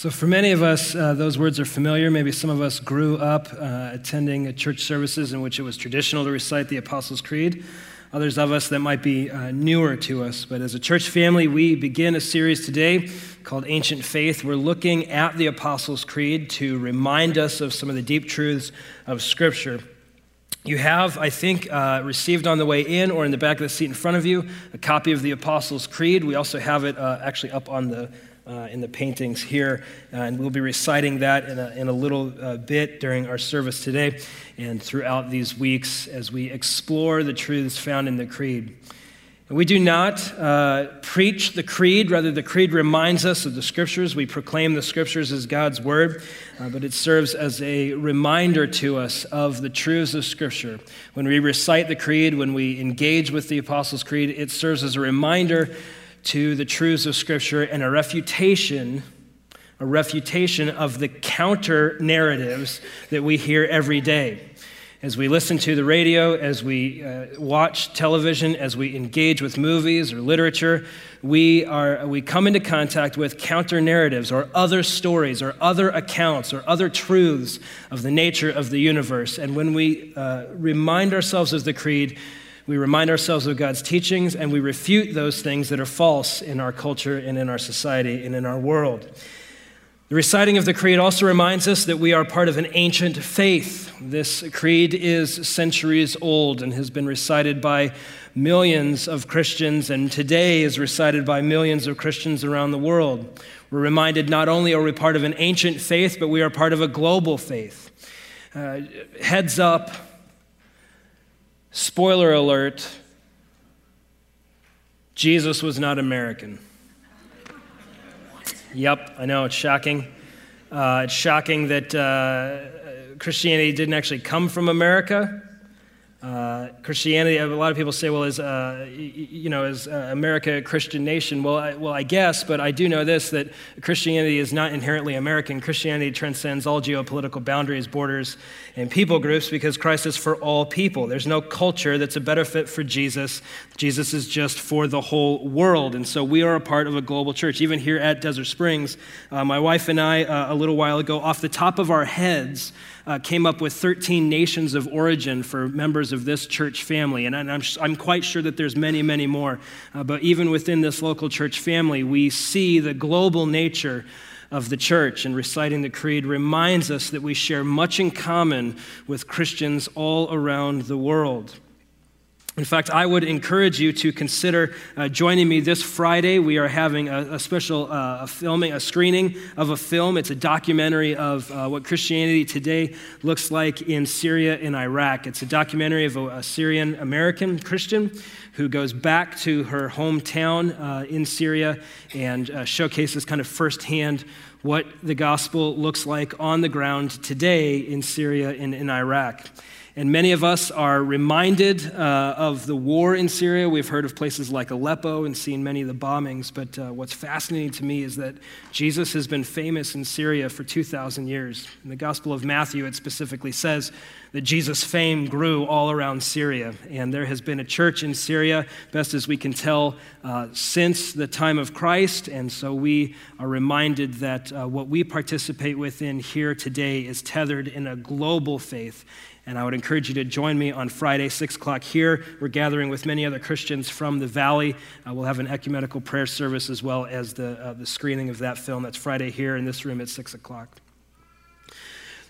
So, for many of us, uh, those words are familiar. Maybe some of us grew up uh, attending church services in which it was traditional to recite the Apostles' Creed. Others of us that might be uh, newer to us. But as a church family, we begin a series today called Ancient Faith. We're looking at the Apostles' Creed to remind us of some of the deep truths of Scripture. You have, I think, uh, received on the way in or in the back of the seat in front of you a copy of the Apostles' Creed. We also have it uh, actually up on the uh, in the paintings here. Uh, and we'll be reciting that in a, in a little uh, bit during our service today and throughout these weeks as we explore the truths found in the Creed. And we do not uh, preach the creed, rather, the creed reminds us of the scriptures. We proclaim the scriptures as God's word, uh, but it serves as a reminder to us of the truths of scripture. When we recite the creed, when we engage with the Apostles' Creed, it serves as a reminder to the truths of Scripture and a refutation, a refutation of the counter narratives that we hear every day. As we listen to the radio, as we uh, watch television, as we engage with movies or literature, we, are, we come into contact with counter narratives or other stories or other accounts or other truths of the nature of the universe. And when we uh, remind ourselves of the creed, we remind ourselves of God's teachings and we refute those things that are false in our culture and in our society and in our world. The reciting of the creed also reminds us that we are part of an ancient faith. This creed is centuries old and has been recited by millions of Christians, and today is recited by millions of Christians around the world. We're reminded not only are we part of an ancient faith, but we are part of a global faith. Uh, heads up, Spoiler alert Jesus was not American. Yep, I know, it's shocking. Uh, it's shocking that uh, Christianity didn't actually come from America. Uh, Christianity, a lot of people say, well, is, uh, you know, is uh, America a Christian nation? Well I, well, I guess, but I do know this that Christianity is not inherently American. Christianity transcends all geopolitical boundaries, borders, and people groups because Christ is for all people. There's no culture that's a better fit for Jesus. Jesus is just for the whole world. And so we are a part of a global church. Even here at Desert Springs, uh, my wife and I, uh, a little while ago, off the top of our heads, uh, came up with 13 nations of origin for members of this church family. And I'm, I'm quite sure that there's many, many more. Uh, but even within this local church family, we see the global nature of the church. And reciting the creed reminds us that we share much in common with Christians all around the world. In fact, I would encourage you to consider uh, joining me this Friday. We are having a, a special uh, a filming, a screening of a film. It's a documentary of uh, what Christianity today looks like in Syria and Iraq. It's a documentary of a, a Syrian American Christian who goes back to her hometown uh, in Syria and uh, showcases kind of firsthand what the gospel looks like on the ground today in Syria and in Iraq. And many of us are reminded uh, of the war in Syria. We've heard of places like Aleppo and seen many of the bombings. But uh, what's fascinating to me is that Jesus has been famous in Syria for 2,000 years. In the Gospel of Matthew, it specifically says that Jesus' fame grew all around Syria. And there has been a church in Syria, best as we can tell, uh, since the time of Christ. And so we are reminded that uh, what we participate within here today is tethered in a global faith and I would encourage you to join me on Friday, 6 o'clock here. We're gathering with many other Christians from the Valley. Uh, we'll have an ecumenical prayer service as well as the, uh, the screening of that film. That's Friday here in this room at 6 o'clock.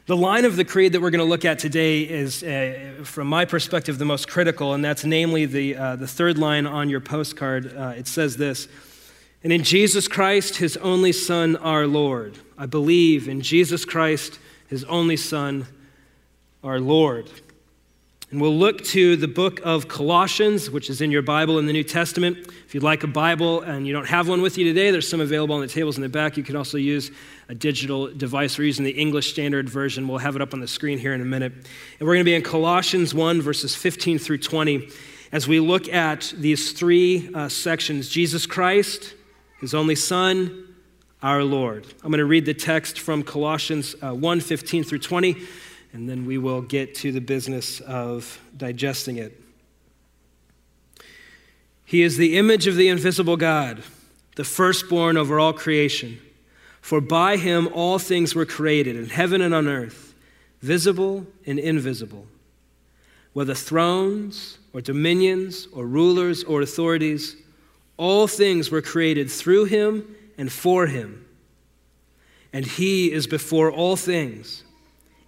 The line of the creed that we're going to look at today is, uh, from my perspective, the most critical, and that's namely the, uh, the third line on your postcard. Uh, it says this And in Jesus Christ, his only Son, our Lord. I believe in Jesus Christ, his only Son, our Lord. And we'll look to the book of Colossians, which is in your Bible in the New Testament. If you'd like a Bible and you don't have one with you today, there's some available on the tables in the back. You can also use a digital device. We're using the English Standard Version. We'll have it up on the screen here in a minute. And we're going to be in Colossians 1, verses 15 through 20, as we look at these three uh, sections Jesus Christ, his only Son, our Lord. I'm going to read the text from Colossians uh, 1 15 through 20 and then we will get to the business of digesting it. He is the image of the invisible God, the firstborn over all creation. For by him all things were created, in heaven and on earth, visible and invisible, whether thrones or dominions or rulers or authorities, all things were created through him and for him. And he is before all things,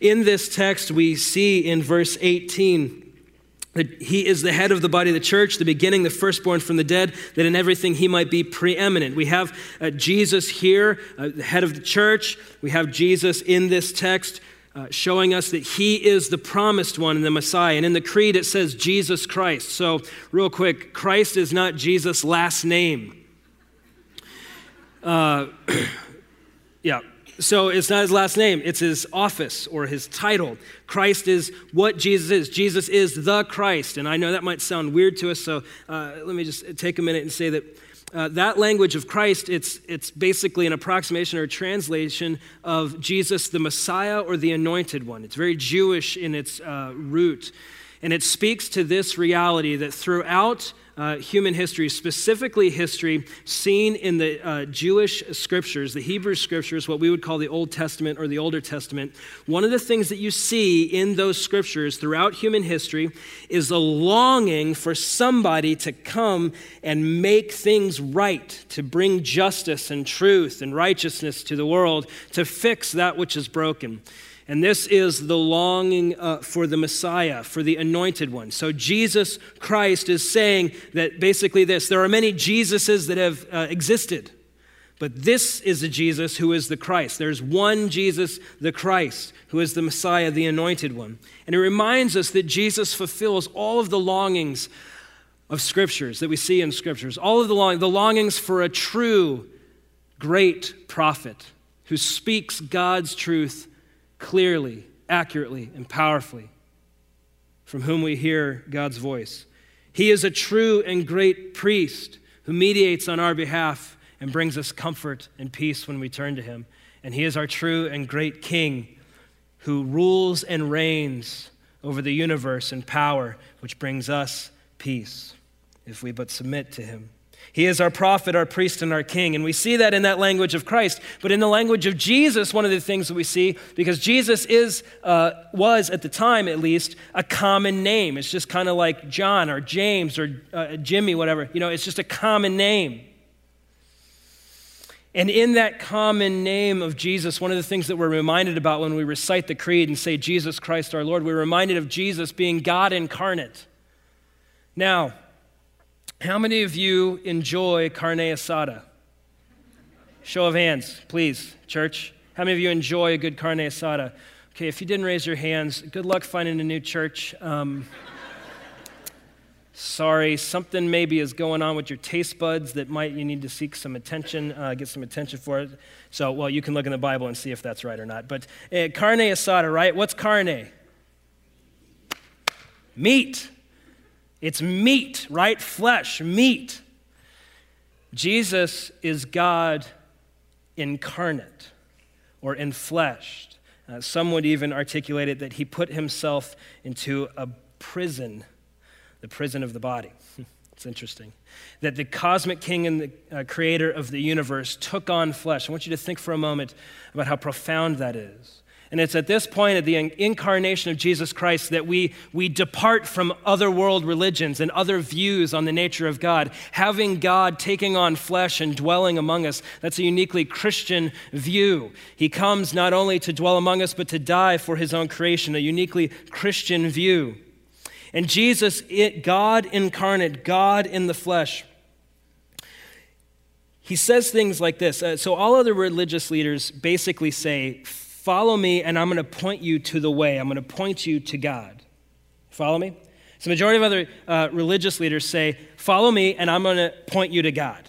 In this text, we see in verse 18 that he is the head of the body of the church, the beginning, the firstborn from the dead, that in everything he might be preeminent. We have uh, Jesus here, uh, the head of the church. We have Jesus in this text uh, showing us that he is the promised one and the Messiah. And in the creed, it says Jesus Christ. So, real quick, Christ is not Jesus' last name. Uh, yeah, so it's not his last name, it's his office or his title. Christ is what Jesus is. Jesus is the Christ. And I know that might sound weird to us, so uh, let me just take a minute and say that uh, that language of Christ, it's, it's basically an approximation or translation of Jesus, the Messiah or the Anointed One. It's very Jewish in its uh, root. And it speaks to this reality that throughout uh, human history, specifically history seen in the uh, Jewish scriptures, the Hebrew scriptures, what we would call the Old Testament or the Older Testament, one of the things that you see in those scriptures throughout human history is a longing for somebody to come and make things right, to bring justice and truth and righteousness to the world, to fix that which is broken. And this is the longing uh, for the Messiah, for the anointed one. So Jesus Christ is saying that basically this there are many Jesuses that have uh, existed, but this is the Jesus who is the Christ. There's one Jesus, the Christ, who is the Messiah, the anointed one. And it reminds us that Jesus fulfills all of the longings of scriptures that we see in scriptures, all of the, long, the longings for a true, great prophet who speaks God's truth clearly, accurately, and powerfully, from whom we hear God's voice. He is a true and great priest who mediates on our behalf and brings us comfort and peace when we turn to him. And he is our true and great king who rules and reigns over the universe in power, which brings us peace if we but submit to him. He is our prophet, our priest, and our king. And we see that in that language of Christ. But in the language of Jesus, one of the things that we see, because Jesus is, uh, was at the time at least, a common name. It's just kind of like John or James or uh, Jimmy, whatever. You know, it's just a common name. And in that common name of Jesus, one of the things that we're reminded about when we recite the creed and say, Jesus Christ our Lord, we're reminded of Jesus being God incarnate. Now, how many of you enjoy carne asada? Show of hands, please, church. How many of you enjoy a good carne asada? Okay, if you didn't raise your hands, good luck finding a new church. Um, sorry, something maybe is going on with your taste buds that might you need to seek some attention, uh, get some attention for it. So, well, you can look in the Bible and see if that's right or not. But uh, carne asada, right? What's carne? Meat. It's meat, right? Flesh, meat. Jesus is God incarnate or enfleshed. Uh, some would even articulate it that he put himself into a prison, the prison of the body. it's interesting. That the cosmic king and the uh, creator of the universe took on flesh. I want you to think for a moment about how profound that is. And it's at this point, at the incarnation of Jesus Christ, that we, we depart from other world religions and other views on the nature of God. Having God taking on flesh and dwelling among us, that's a uniquely Christian view. He comes not only to dwell among us, but to die for his own creation, a uniquely Christian view. And Jesus, God incarnate, God in the flesh, he says things like this. Uh, so, all other religious leaders basically say, Follow me, and I'm going to point you to the way. I'm going to point you to God. Follow me? So, the majority of other uh, religious leaders say, Follow me, and I'm going to point you to God.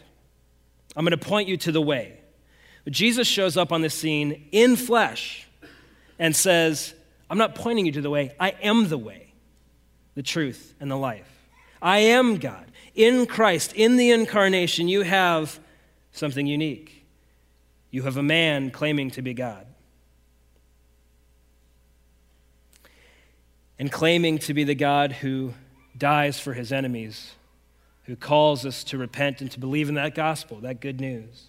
I'm going to point you to the way. But Jesus shows up on the scene in flesh and says, I'm not pointing you to the way, I am the way, the truth, and the life. I am God. In Christ, in the incarnation, you have something unique. You have a man claiming to be God. And claiming to be the God who dies for his enemies, who calls us to repent and to believe in that gospel, that good news.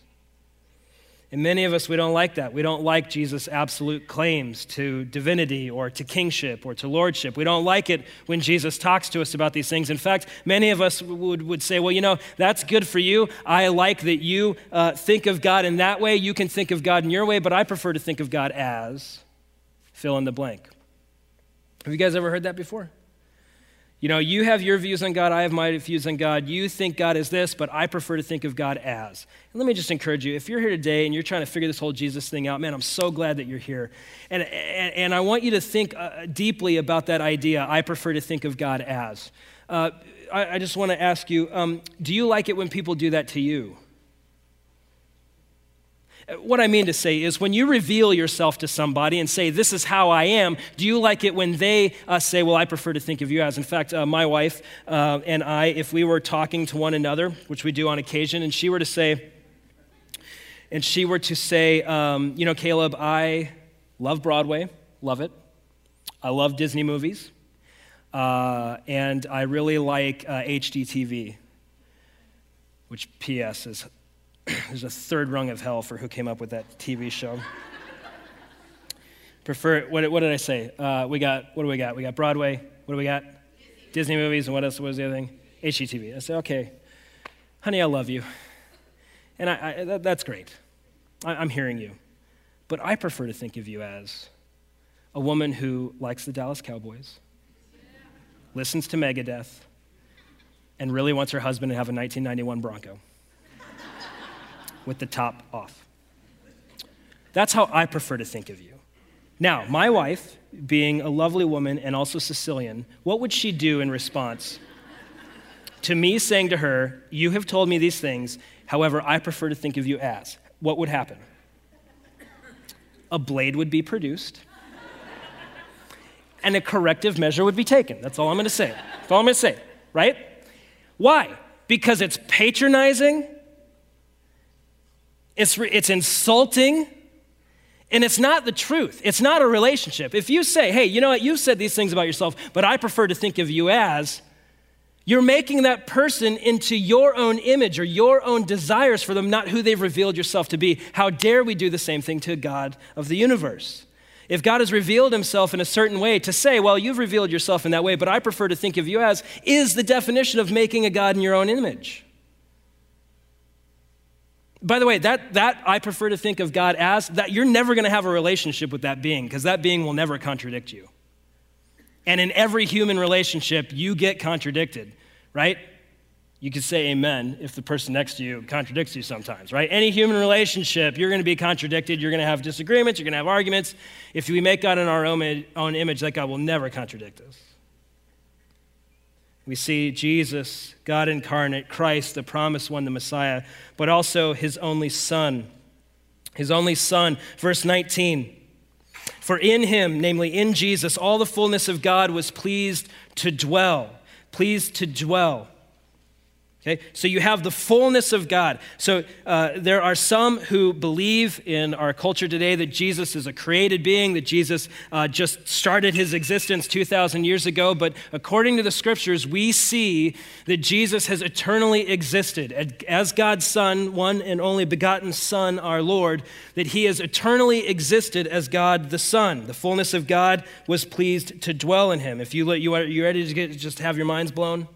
And many of us, we don't like that. We don't like Jesus' absolute claims to divinity or to kingship or to lordship. We don't like it when Jesus talks to us about these things. In fact, many of us would, would say, well, you know, that's good for you. I like that you uh, think of God in that way. You can think of God in your way, but I prefer to think of God as fill in the blank. Have you guys ever heard that before? You know, you have your views on God, I have my views on God. You think God is this, but I prefer to think of God as. And let me just encourage you if you're here today and you're trying to figure this whole Jesus thing out, man, I'm so glad that you're here. And, and, and I want you to think uh, deeply about that idea. I prefer to think of God as. Uh, I, I, just want to ask you um, do you like it when people do that to you? What I mean to say is when you reveal yourself to somebody and say, This is how I am, do you like it when they uh, say, Well, I prefer to think of you as? In fact, uh, my wife uh, and I, if we were talking to one another, which we do on occasion, and she were to say, and she were to say, um, You know, Caleb, I love Broadway, love it. I love Disney movies. Uh, and I really like HGTV, uh, which, P.S., is there's a third rung of hell for who came up with that TV show. Prefer, what, what, did I say? Uh, we got, what do we got? We got Broadway. What do we got? Disney, movies. And what else What was the other thing? HGTV. I said, okay, honey, I love you. And I, I that, that's great. I, I'm hearing you. But I prefer to think of you as a woman who likes the Dallas Cowboys, listens to Megadeth, and really wants her husband to have a 1991 Bronco with the top off. That's how I prefer to think of you. Now, my wife, being a lovely woman and also Sicilian, what would she do in response to me saying to her, You have told me these things, however, I prefer to think of you as? What would happen? A blade would be produced and a corrective measure would be taken. That's all I'm to say. That's all I'm to say, right? Why? Because it's patronizing it's, it's insulting, and it's not the truth. It's not a relationship. If you say, hey, you know what, you've said these things about yourself, but I prefer to think of you as, you're making that person into your own image or your own desires for them, not who they've revealed yourself to be. How dare we do the same thing to God of the universe? If God has revealed himself in a certain way, to say, well, you've revealed yourself in that way, but I prefer to think of you as, is the definition of making a God in your own image. By the way, that, that I prefer to think of God as that you're never going to have a relationship with that being because that being will never contradict you. And in every human relationship, you get contradicted, right? You could say amen if the person next to you contradicts you sometimes, right? Any human relationship, you're going to be contradicted. You're going to have disagreements. You're going to have arguments. If we make God in our own, own image, that God will never contradict us. We see Jesus, God incarnate, Christ, the promised one, the Messiah, but also his only Son. His only Son, verse 19. For in him, namely in Jesus, all the fullness of God was pleased to dwell. Pleased to dwell. Okay? So you have the fullness of God. So uh, there are some who believe in our culture today that Jesus is a created being, that Jesus uh, just started his existence 2,000 years ago. But according to the scriptures, we see that Jesus has eternally existed as God's Son, one and only begotten Son, our Lord, that he has eternally existed as God the Son. The fullness of God was pleased to dwell in him. If you, you are you ready to get, just have your minds blown?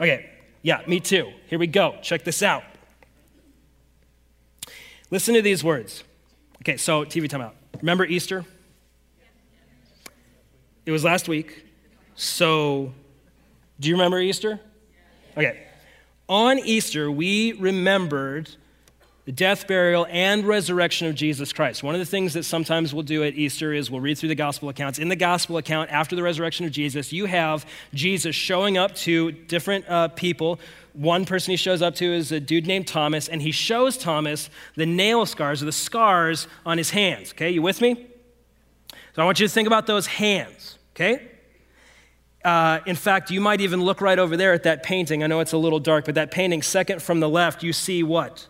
Okay. Yeah, me too. Here we go. Check this out. Listen to these words. Okay, so TV timeout. Remember Easter? It was last week. So, do you remember Easter? Okay. On Easter, we remembered the death, burial, and resurrection of Jesus Christ. One of the things that sometimes we'll do at Easter is we'll read through the gospel accounts. In the gospel account, after the resurrection of Jesus, you have Jesus showing up to different uh, people. One person he shows up to is a dude named Thomas, and he shows Thomas the nail scars or the scars on his hands. Okay, you with me? So I want you to think about those hands, okay? Uh, in fact, you might even look right over there at that painting. I know it's a little dark, but that painting, second from the left, you see what?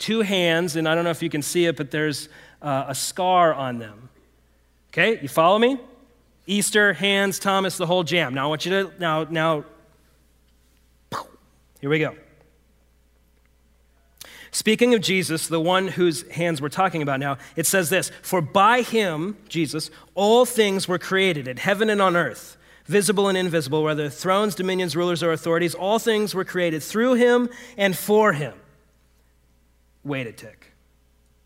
Two hands, and I don't know if you can see it, but there's uh, a scar on them. Okay, you follow me? Easter, hands, Thomas, the whole jam. Now I want you to, now, now, here we go. Speaking of Jesus, the one whose hands we're talking about now, it says this For by him, Jesus, all things were created in heaven and on earth, visible and invisible, whether thrones, dominions, rulers, or authorities, all things were created through him and for him. Wait a tick.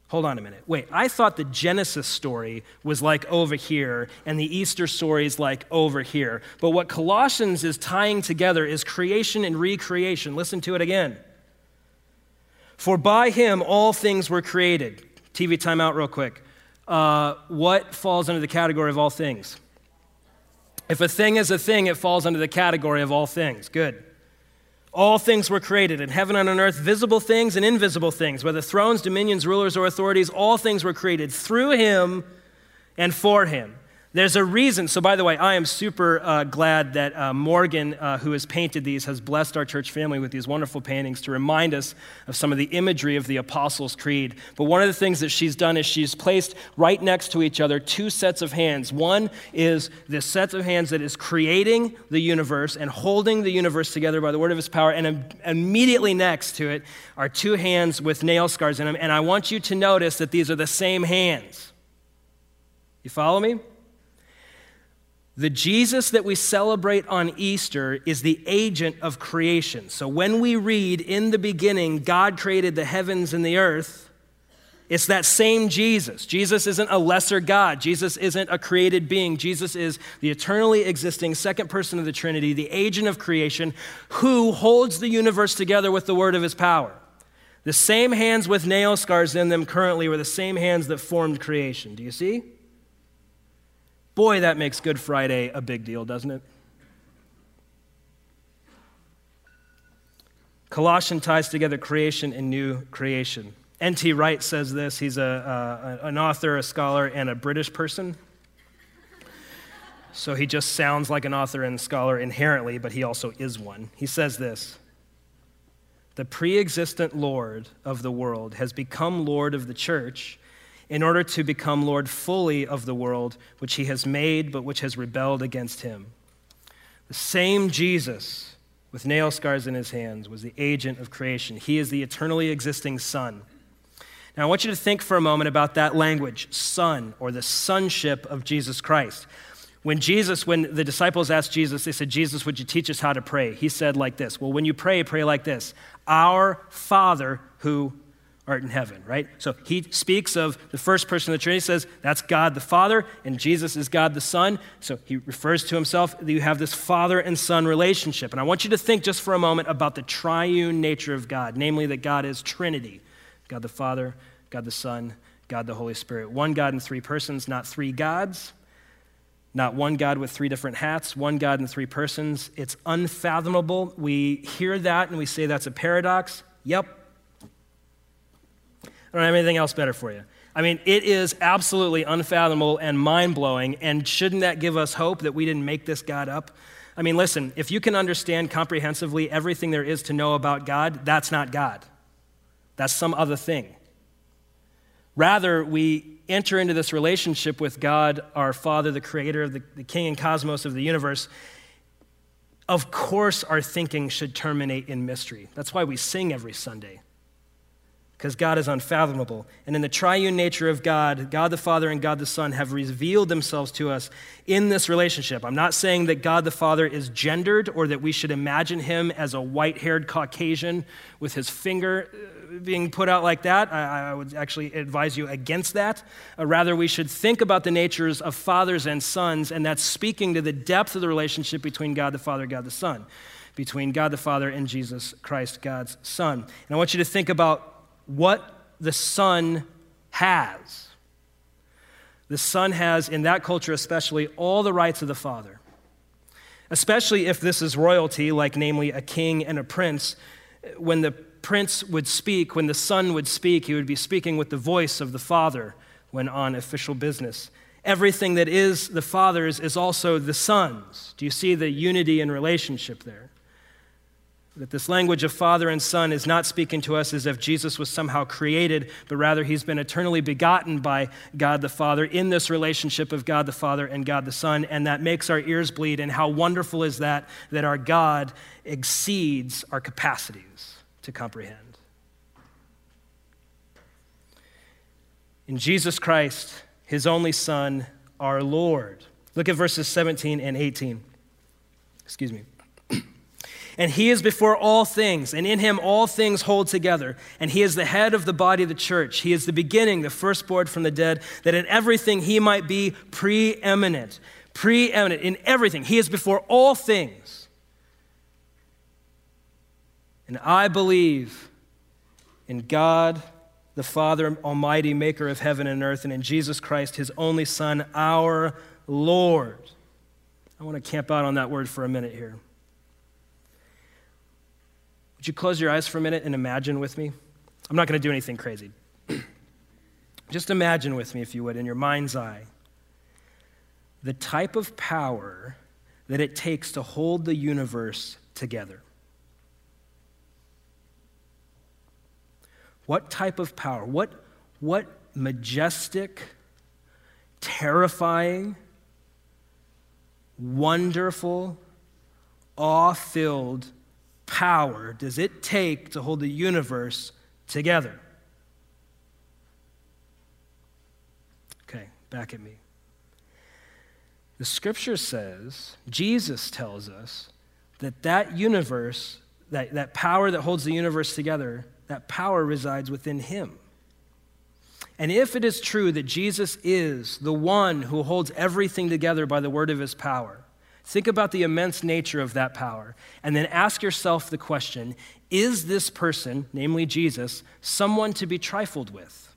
Hold on a minute. Wait, I thought the Genesis story was like over here and the Easter story is like over here. But what Colossians is tying together is creation and recreation. Listen to it again. For by him all things were created. TV timeout, real quick. Uh, what falls under the category of all things? If a thing is a thing, it falls under the category of all things. Good. All things were created in heaven and on earth, visible things and invisible things, whether thrones, dominions, rulers, or authorities, all things were created through him and for him. There's a reason. So, by the way, I am super uh, glad that uh, Morgan, uh, who has painted these, has blessed our church family with these wonderful paintings to remind us of some of the imagery of the Apostles' Creed. But one of the things that she's done is she's placed right next to each other two sets of hands. One is the set of hands that is creating the universe and holding the universe together by the word of his power, and immediately next to it are two hands with nail scars in them. And I want you to notice that these are the same hands. You follow me? The Jesus that we celebrate on Easter is the agent of creation. So when we read, in the beginning, God created the heavens and the earth, it's that same Jesus. Jesus isn't a lesser God. Jesus isn't a created being. Jesus is the eternally existing second person of the Trinity, the agent of creation, who holds the universe together with the word of his power. The same hands with nail scars in them currently were the same hands that formed creation. Do you see? Boy, that makes Good Friday a big deal, doesn't it? Colossian ties together creation and new creation. N.T. Wright says this. He's a, an author, a scholar, and a British person. So he just sounds like an author and scholar inherently, but he also is one. He says this The pre existent Lord of the world has become Lord of the church in order to become Lord fully of the world, which he has made, but which has rebelled against him. The same Jesus, with nail scars in his hands, was the agent of creation. He is the eternally existing Son. Now, I want you to think for a moment about that language, son, or the sonship of Jesus Christ. When Jesus, when the disciples asked Jesus, they said, Jesus, would you teach us how to pray? He said like this Well, when you pray, pray like this Our Father who art in heaven, right? So he speaks of the first person of the Trinity, says that's God the Father, and Jesus is God the Son. So he refers to himself that you have this Father and Son relationship. And I want you to think just for a moment about the triune nature of God, namely that God is Trinity God the Father, God the Son, God the Holy Spirit. One God in three persons, not three gods. Not one God with three different hats, one God in three persons. It's unfathomable. We hear that and we say that's a paradox. Yep, I don't have anything else better for you. I mean, it is absolutely unfathomable and mind blowing, and shouldn't that give us hope that we didn't make this God up? I mean, listen, if you can understand comprehensively everything there is to know about God, that's not God. That's some other thing. Rather, we enter into this relationship with God, our Father, the creator of the, the King and cosmos of the universe. Of course, our thinking should terminate in mystery. That's why we sing every Sunday because God is unfathomable. And in the triune nature of God, God the Father and God the Son have revealed themselves to us in this relationship. I'm not saying that God the Father is gendered or that we should imagine him as a white haired Caucasian with his finger uh, being put out like that. I, I would actually advise you against that. Uh, rather, we should think about the natures of fathers and sons, and that's speaking to the depth of the relationship between God the Father and God the Son, between God the Father and Jesus Christ, God's Son. And I want you to think about what the Son has. The Son has, in that culture especially, all the rights of the Father. Especially if this is royalty, like namely a king and a prince. When the prince would speak, when the Son would speak, he would be speaking with the voice of the Father when on official business. Everything that is the Father's is also the Son's. Do you see the unity and relationship there? That this language of Father and Son is not speaking to us as if Jesus was somehow created, but rather he's been eternally begotten by God the Father in this relationship of God the Father and God the Son, and that makes our ears bleed. And how wonderful is that, that our God exceeds our capacities to comprehend. In Jesus Christ, his only Son, our Lord. Look at verses 17 and 18. Excuse me. And he is before all things, and in him all things hold together. And he is the head of the body of the church. He is the beginning, the firstborn from the dead, that in everything he might be preeminent. Preeminent in everything. He is before all things. And I believe in God, the Father Almighty, maker of heaven and earth, and in Jesus Christ, his only Son, our Lord. I want to camp out on that word for a minute here. Would you close your eyes for a minute and imagine with me? I'm not going to do anything crazy. Just imagine with me, if you would, in your mind's eye, the type of power that it takes to hold the universe together. What type of power? What, what majestic, terrifying, wonderful, awe filled power does it take to hold the universe together? Okay, back at me. The scripture says, Jesus tells us that that universe, that, that power that holds the universe together, that power resides within him. And if it is true that Jesus is the one who holds everything together by the word of his power, Think about the immense nature of that power, and then ask yourself the question Is this person, namely Jesus, someone to be trifled with?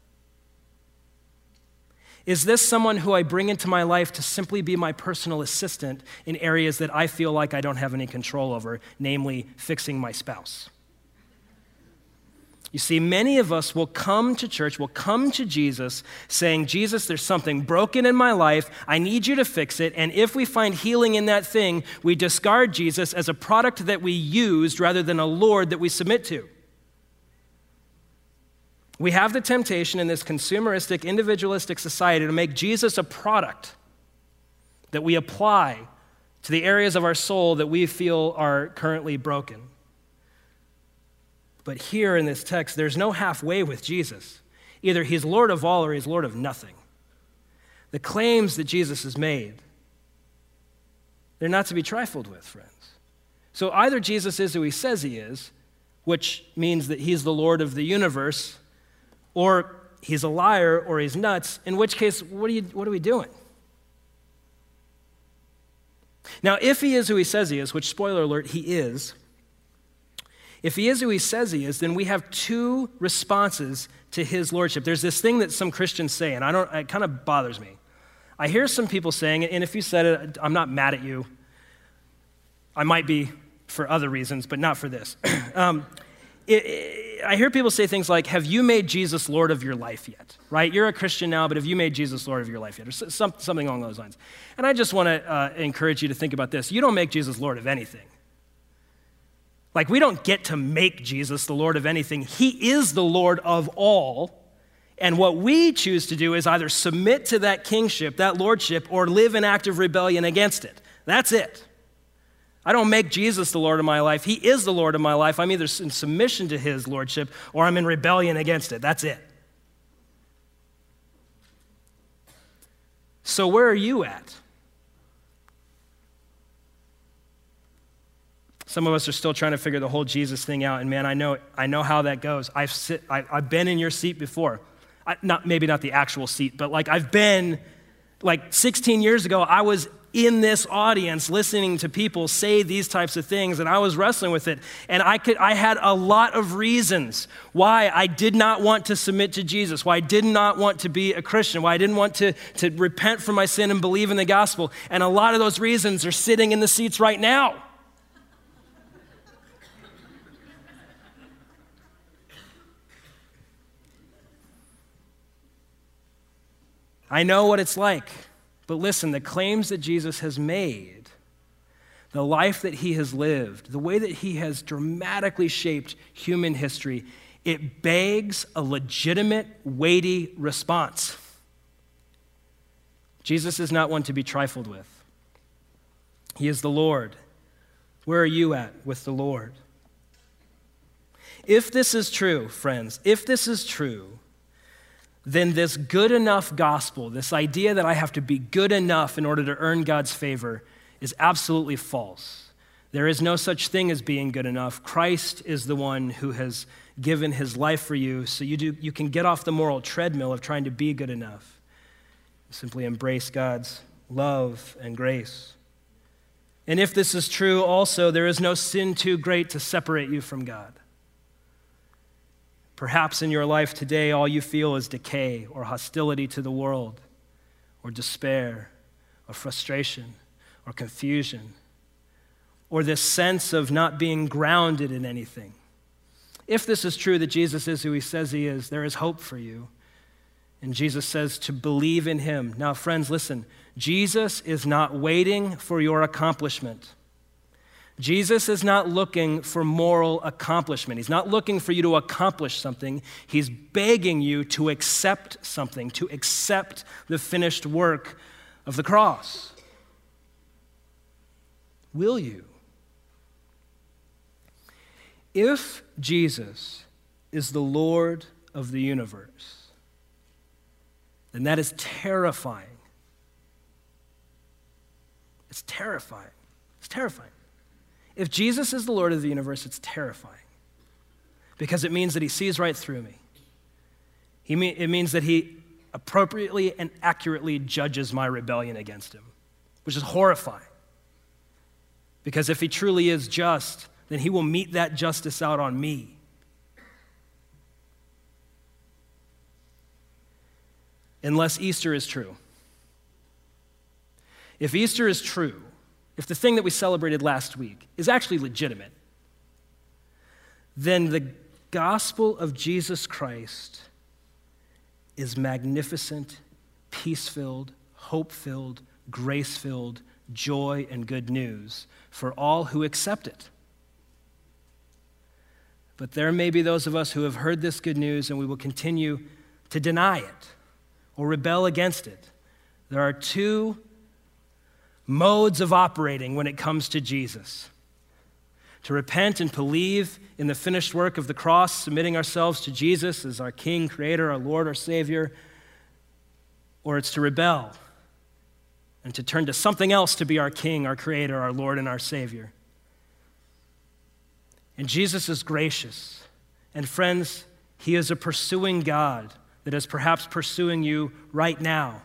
Is this someone who I bring into my life to simply be my personal assistant in areas that I feel like I don't have any control over, namely fixing my spouse? You see, many of us will come to church, will come to Jesus saying, Jesus, there's something broken in my life. I need you to fix it. And if we find healing in that thing, we discard Jesus as a product that we used rather than a Lord that we submit to. We have the temptation in this consumeristic, individualistic society to make Jesus a product that we apply to the areas of our soul that we feel are currently broken. But here in this text, there's no halfway with Jesus. Either he's Lord of all or he's Lord of nothing. The claims that Jesus has made, they're not to be trifled with, friends. So either Jesus is who he says he is, which means that he's the Lord of the universe, or he's a liar or he's nuts, in which case, what are, you, what are we doing? Now, if he is who he says he is, which, spoiler alert, he is, if he is who he says he is, then we have two responses to his lordship. There's this thing that some Christians say, and I don't, it kind of bothers me. I hear some people saying and if you said it, I'm not mad at you. I might be for other reasons, but not for this. um, it, it, I hear people say things like, Have you made Jesus Lord of your life yet? Right? You're a Christian now, but have you made Jesus Lord of your life yet? Or some, something along those lines. And I just want to uh, encourage you to think about this. You don't make Jesus Lord of anything. Like, we don't get to make Jesus the Lord of anything, He is the Lord of all. And what we choose to do is either submit to that kingship, that lordship, or live in active rebellion against it. That's it. I don't make Jesus the Lord of my life. He is the Lord of my life. I'm either in submission to His lordship or I'm in rebellion against it. That's it. So, where are you at? Some of us are still trying to figure the whole Jesus thing out, and man, I know, I know how that goes. I've, sit, I, have been in your seat before. I, not, maybe not the actual seat, but like I've been Like 16 years ago, I was in this audience listening to people say these types of things and I was wrestling with it and I could I had a lot of reasons why I did not want to submit to Jesus, why I did not want to be a Christian, why I didn't want to, to repent from my sin and believe in the gospel. And a lot of those reasons are sitting in the seats right now. I know what it's like. But listen, the claims that Jesus has made, the life that he has lived, the way that he has dramatically shaped human history, it begs a legitimate, weighty response. Jesus is not one to be trifled with. He is the Lord. Where are you at with the Lord? If this is true, friends, if this is true, then this good enough gospel, this idea that I have to be good enough in order to earn God's favor, is absolutely false. There is no such thing as being good enough. Christ is the one who has given his life for you, so you, do, you can get off the moral treadmill of trying to be good enough. Simply embrace God's love and grace. And if this is true, also, there is no sin too great to separate you from God. Perhaps in your life today, all you feel is decay or hostility to the world, or despair, or frustration, or confusion, or this sense of not being grounded in anything. If this is true that Jesus is who he says he is, there is hope for you. And Jesus says to believe in him. Now, friends, listen Jesus is not waiting for your accomplishment. Jesus is not looking for moral accomplishment. He's not looking for you to accomplish something. He's begging you to accept something, to accept the finished work of the cross. Will you? If Jesus is the Lord of the universe, then that is terrifying. It's terrifying. It's terrifying. If Jesus is the Lord of the universe, it's terrifying because it means that he sees right through me. He it means that he appropriately and accurately judges my rebellion against him, which is horrifying. Because if he truly is just, then he will mete that justice out on me. Unless Easter is true. If Easter is true, if the thing that we celebrated last week is actually legitimate, then the gospel of Jesus Christ is magnificent, peace filled, hope filled, grace filled, joy, and good news for all who accept it. But there may be those of us who have heard this good news and we will continue to deny it or rebel against it. There are two modes of operating when it comes to Jesus. To repent and believe in the finished work of the cross, submitting ourselves to Jesus as our King, Creator, our Lord, our Savior, or it's to rebel and to turn to something else to be our King, our Creator, our Lord, and our Savior. And Jesus is gracious. And friends, He is a pursuing God that is perhaps pursuing you right now,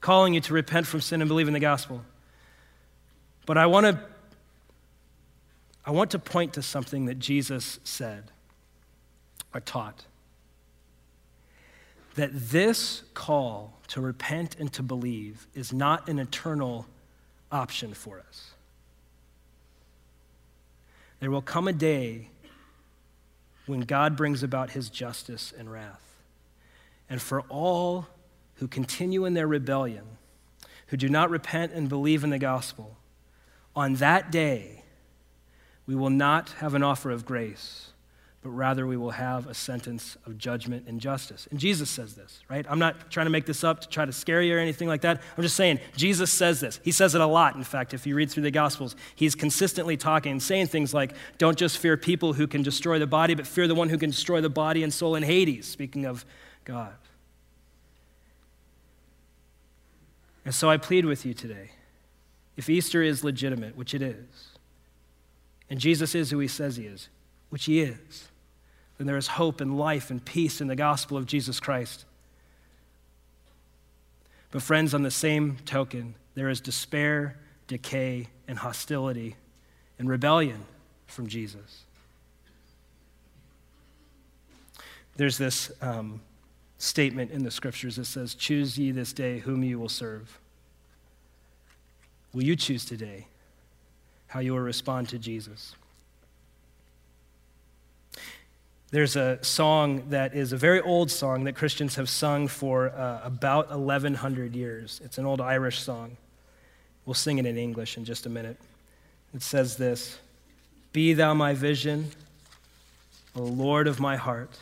calling you to repent from sin and believe in the gospel. But I want to I want to point to something that Jesus said or taught. That this call to repent and to believe is not an eternal option for us. There will come a day when God brings about his justice and wrath. And for all who continue in their rebellion, who do not repent and believe in the gospel, on that day, we will not have an offer of grace, but rather we will have a sentence of judgment and justice. And Jesus says this, right? I'm not trying to make this up to try to scare you or anything like that. I'm just saying, Jesus says this. He says it a lot, in fact, if you read through the Gospels. He's consistently talking and saying things like, don't just fear people who can destroy the body, but fear the one who can destroy the body and soul in Hades, speaking of God. And so I plead with you today if Easter is legitimate, which it is, and Jesus is who he says he is, which he is, then there is hope and life and peace in the gospel of Jesus Christ. But, friends, on the same token, there is despair, decay, and hostility and rebellion from Jesus. There's this um, statement in the scriptures that says, Choose ye this day whom you will serve. Will you choose today how you will respond to Jesus? There's a song that is a very old song that Christians have sung for uh, about 1,100 years. It's an old Irish song. We'll sing it in English in just a minute. It says this Be thou my vision, O Lord of my heart.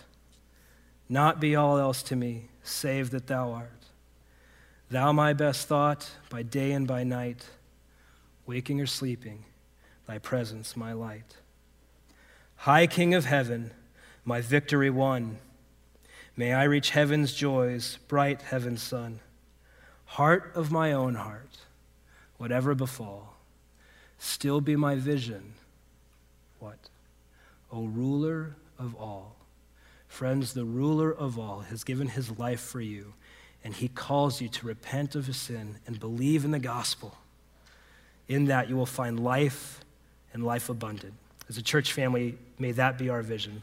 Not be all else to me, save that thou art. Thou my best thought by day and by night, waking or sleeping, thy presence my light. High King of heaven, my victory won. May I reach heaven's joys, bright heaven's sun. Heart of my own heart, whatever befall, still be my vision. What? O ruler of all. Friends, the ruler of all has given his life for you, and he calls you to repent of his sin and believe in the gospel. In that, you will find life and life abundant. As a church family, may that be our vision.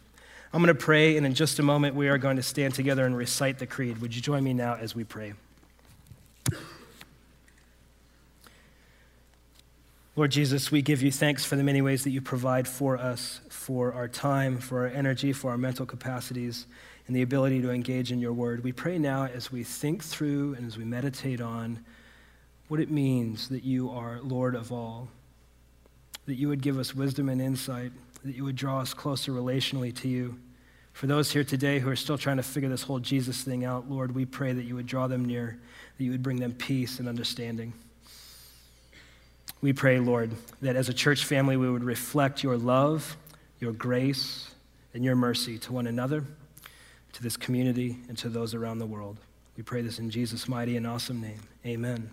I'm going to pray, and in just a moment, we are going to stand together and recite the creed. Would you join me now as we pray? Lord Jesus, we give you thanks for the many ways that you provide for us, for our time, for our energy, for our mental capacities, and the ability to engage in your word. We pray now as we think through and as we meditate on what it means that you are Lord of all, that you would give us wisdom and insight, that you would draw us closer relationally to you. For those here today who are still trying to figure this whole Jesus thing out, Lord, we pray that you would draw them near, that you would bring them peace and understanding. We pray, Lord, that as a church family, we would reflect your love, your grace, and your mercy to one another, to this community, and to those around the world. We pray this in Jesus' mighty and awesome name. Amen.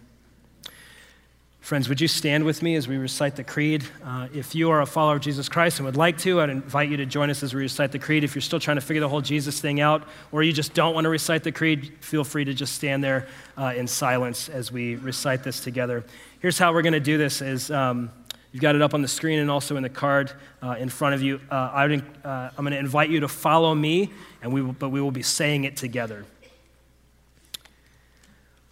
Friends, would you stand with me as we recite the creed? Uh, if you are a follower of Jesus Christ and would like to, I'd invite you to join us as we recite the creed. If you're still trying to figure the whole Jesus thing out, or you just don't want to recite the creed, feel free to just stand there uh, in silence as we recite this together. Here's how we're going to do this: is um, you've got it up on the screen and also in the card uh, in front of you. Uh, I would, uh, I'm going to invite you to follow me, and we will, but we will be saying it together.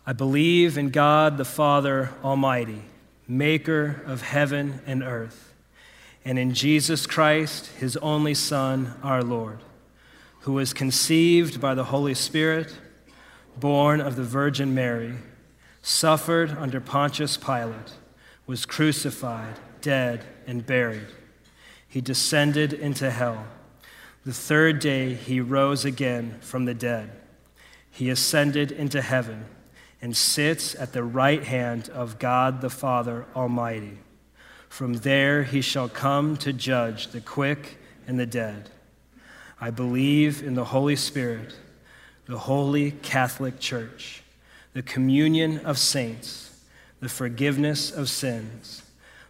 I believe in God the Father Almighty, maker of heaven and earth, and in Jesus Christ, his only Son, our Lord, who was conceived by the Holy Spirit, born of the Virgin Mary, suffered under Pontius Pilate, was crucified, dead, and buried. He descended into hell. The third day he rose again from the dead. He ascended into heaven and sits at the right hand of God the Father Almighty. From there he shall come to judge the quick and the dead. I believe in the Holy Spirit, the holy Catholic Church, the communion of saints, the forgiveness of sins,